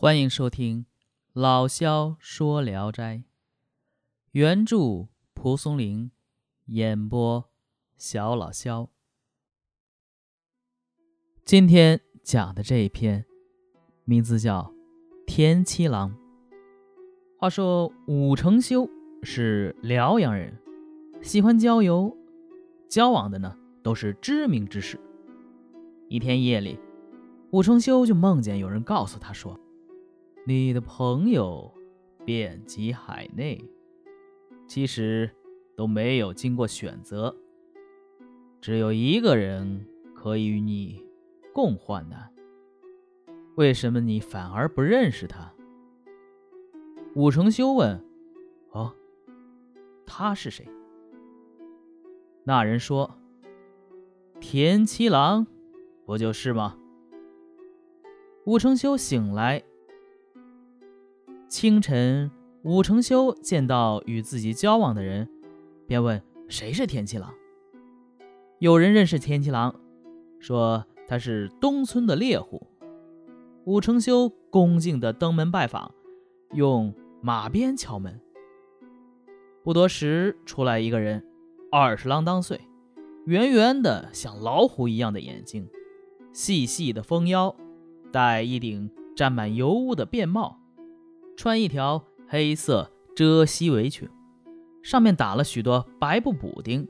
欢迎收听老萧说《聊斋》，原著蒲松龄，演播小老萧。今天讲的这一篇，名字叫《田七郎》。话说武承修是辽阳人，喜欢郊游，交往的呢都是知名之士。一天夜里，武承修就梦见有人告诉他说。你的朋友遍及海内，其实都没有经过选择，只有一个人可以与你共患难。为什么你反而不认识他？武承修问：“哦，他是谁？”那人说：“田七郎，不就是吗？”武承修醒来。清晨，武承修见到与自己交往的人，便问：“谁是田七郎？”有人认识田七郎，说他是东村的猎户。武承修恭敬地登门拜访，用马鞭敲门。不多时，出来一个人，二十郎当岁，圆圆的像老虎一样的眼睛，细细的丰腰，戴一顶沾满油污的便帽。穿一条黑色遮膝围裙，上面打了许多白布补丁，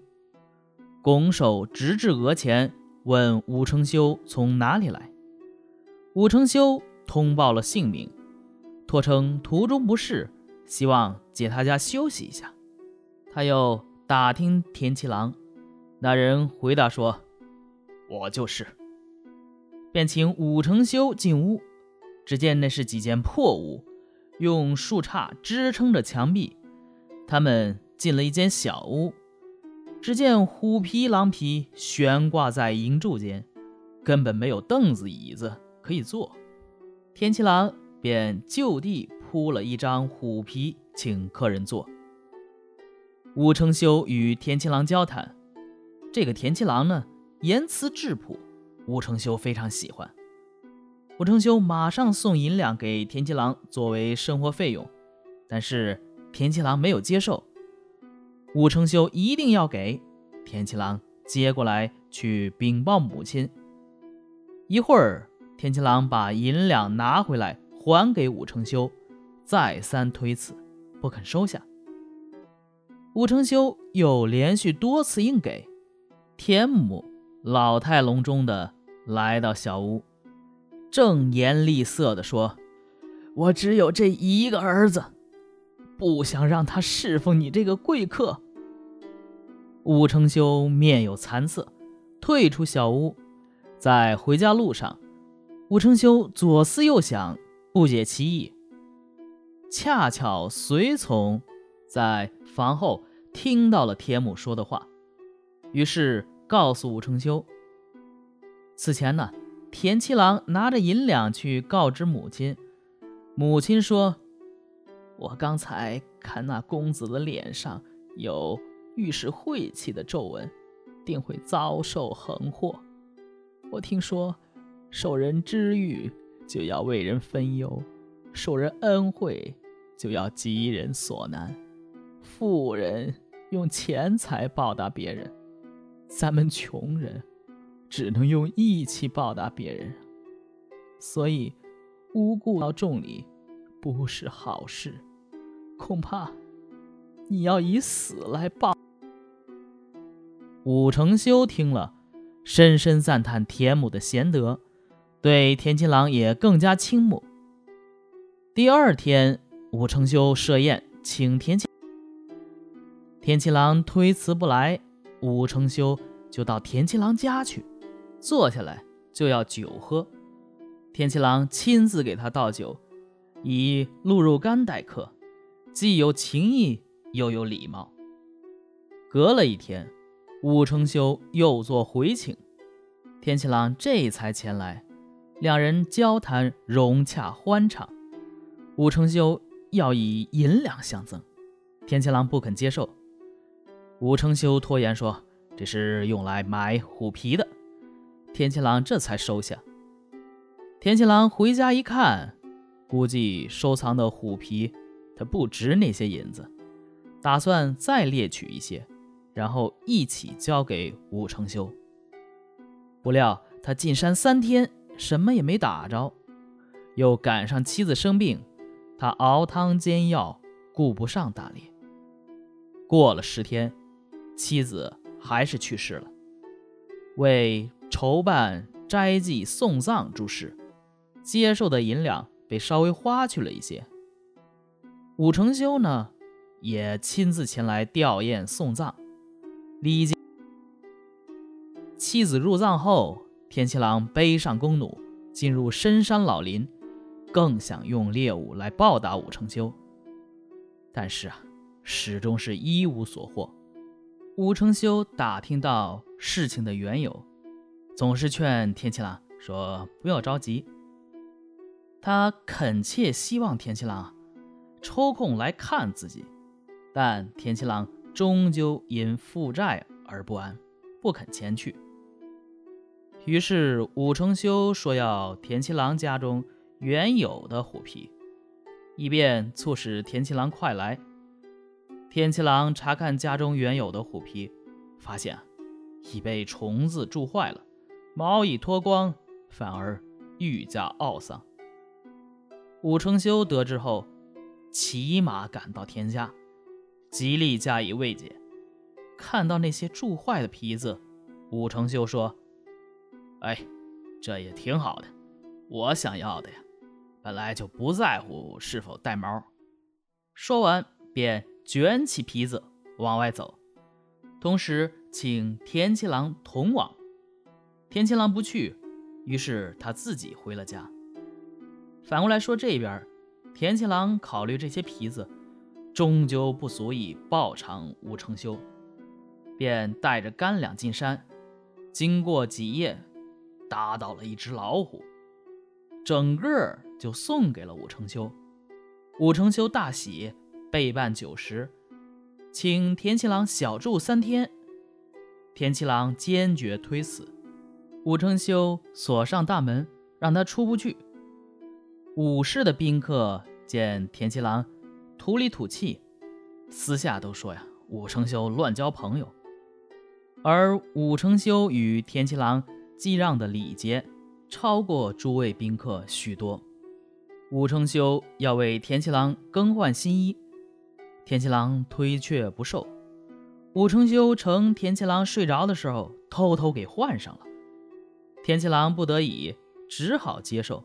拱手直至额前，问武承修从哪里来。武承修通报了姓名，托称途中不适，希望借他家休息一下。他又打听田七郎，那人回答说：“我就是。”便请武承修进屋，只见那是几间破屋。用树杈支撑着墙壁，他们进了一间小屋，只见虎皮狼皮悬挂在银柱间，根本没有凳子椅子可以坐。田七郎便就地铺了一张虎皮，请客人坐。武承修与田七郎交谈，这个田七郎呢，言辞质朴，武承修非常喜欢。武承修马上送银两给田七郎作为生活费用，但是田七郎没有接受。武承修一定要给田七郎接过来去禀报母亲。一会儿，田七郎把银两拿回来还给武承修，再三推辞，不肯收下。武承修又连续多次硬给，田母老态龙钟的来到小屋。正颜厉色地说：“我只有这一个儿子，不想让他侍奉你这个贵客。”武承修面有惭色，退出小屋。在回家路上，武承修左思右想，不解其意。恰巧随从在房后听到了田母说的话，于是告诉武承修：“此前呢。”田七郎拿着银两去告知母亲，母亲说：“我刚才看那公子的脸上有遇事晦气的皱纹，定会遭受横祸。我听说，受人知遇就要为人分忧，受人恩惠就要急人所难。富人用钱财报答别人，咱们穷人。”只能用义气报答别人，所以无故要重礼，不是好事。恐怕你要以死来报。武承修听了，深深赞叹田母的贤德，对田七郎也更加倾慕。第二天，武承修设宴请田七，田七郎推辞不来，武承修就到田七郎家去。坐下来就要酒喝，田七郎亲自给他倒酒，以鹿肉干待客，既有情义又有礼貌。隔了一天，武承修又做回请，田七郎这才前来，两人交谈融洽欢畅。武承修要以银两相赠，田七郎不肯接受。武承修拖延说：“这是用来买虎皮的。”田七郎这才收下。田七郎回家一看，估计收藏的虎皮，它不值那些银子，打算再猎取一些，然后一起交给武承修。不料他进山三天，什么也没打着，又赶上妻子生病，他熬汤煎药，顾不上打猎。过了十天，妻子还是去世了。为筹办斋祭送葬诸事，接受的银两被稍微花去了一些。武承修呢，也亲自前来吊唁送葬。李家。妻子入葬后，天七郎背上弓弩，进入深山老林，更想用猎物来报答武承修。但是啊，始终是一无所获。武承修打听到事情的缘由，总是劝天七郎说不要着急。他恳切希望天七郎抽空来看自己，但天七郎终究因负债而不安，不肯前去。于是武承修说要田七郎家中原有的虎皮，以便促使田七郎快来。田七郎查看家中原有的虎皮，发现已被虫子蛀坏了，毛已脱光，反而愈加懊丧。武承修得知后，骑马赶到田家，极力加以慰藉。看到那些蛀坏的皮子，武承修说。哎，这也挺好的。我想要的呀，本来就不在乎是否带毛。说完，便卷起皮子往外走，同时请田七郎同往。田七郎不去，于是他自己回了家。反过来说，这边田七郎考虑这些皮子终究不足以报偿吴承修，便带着干粮进山。经过几夜。打倒了一只老虎，整个就送给了武承修。武承修大喜，备办酒食，请田七郎小住三天。田七郎坚决推辞，武承修锁上大门，让他出不去。武氏的宾客见田七郎土里土气，私下都说呀，武承修乱交朋友。而武承修与田七郎。祭让的礼节超过诸位宾客许多。武承修要为田七郎更换新衣，田七郎推却不受。武承修趁田七郎睡着的时候偷偷给换上了。田七郎不得已，只好接受。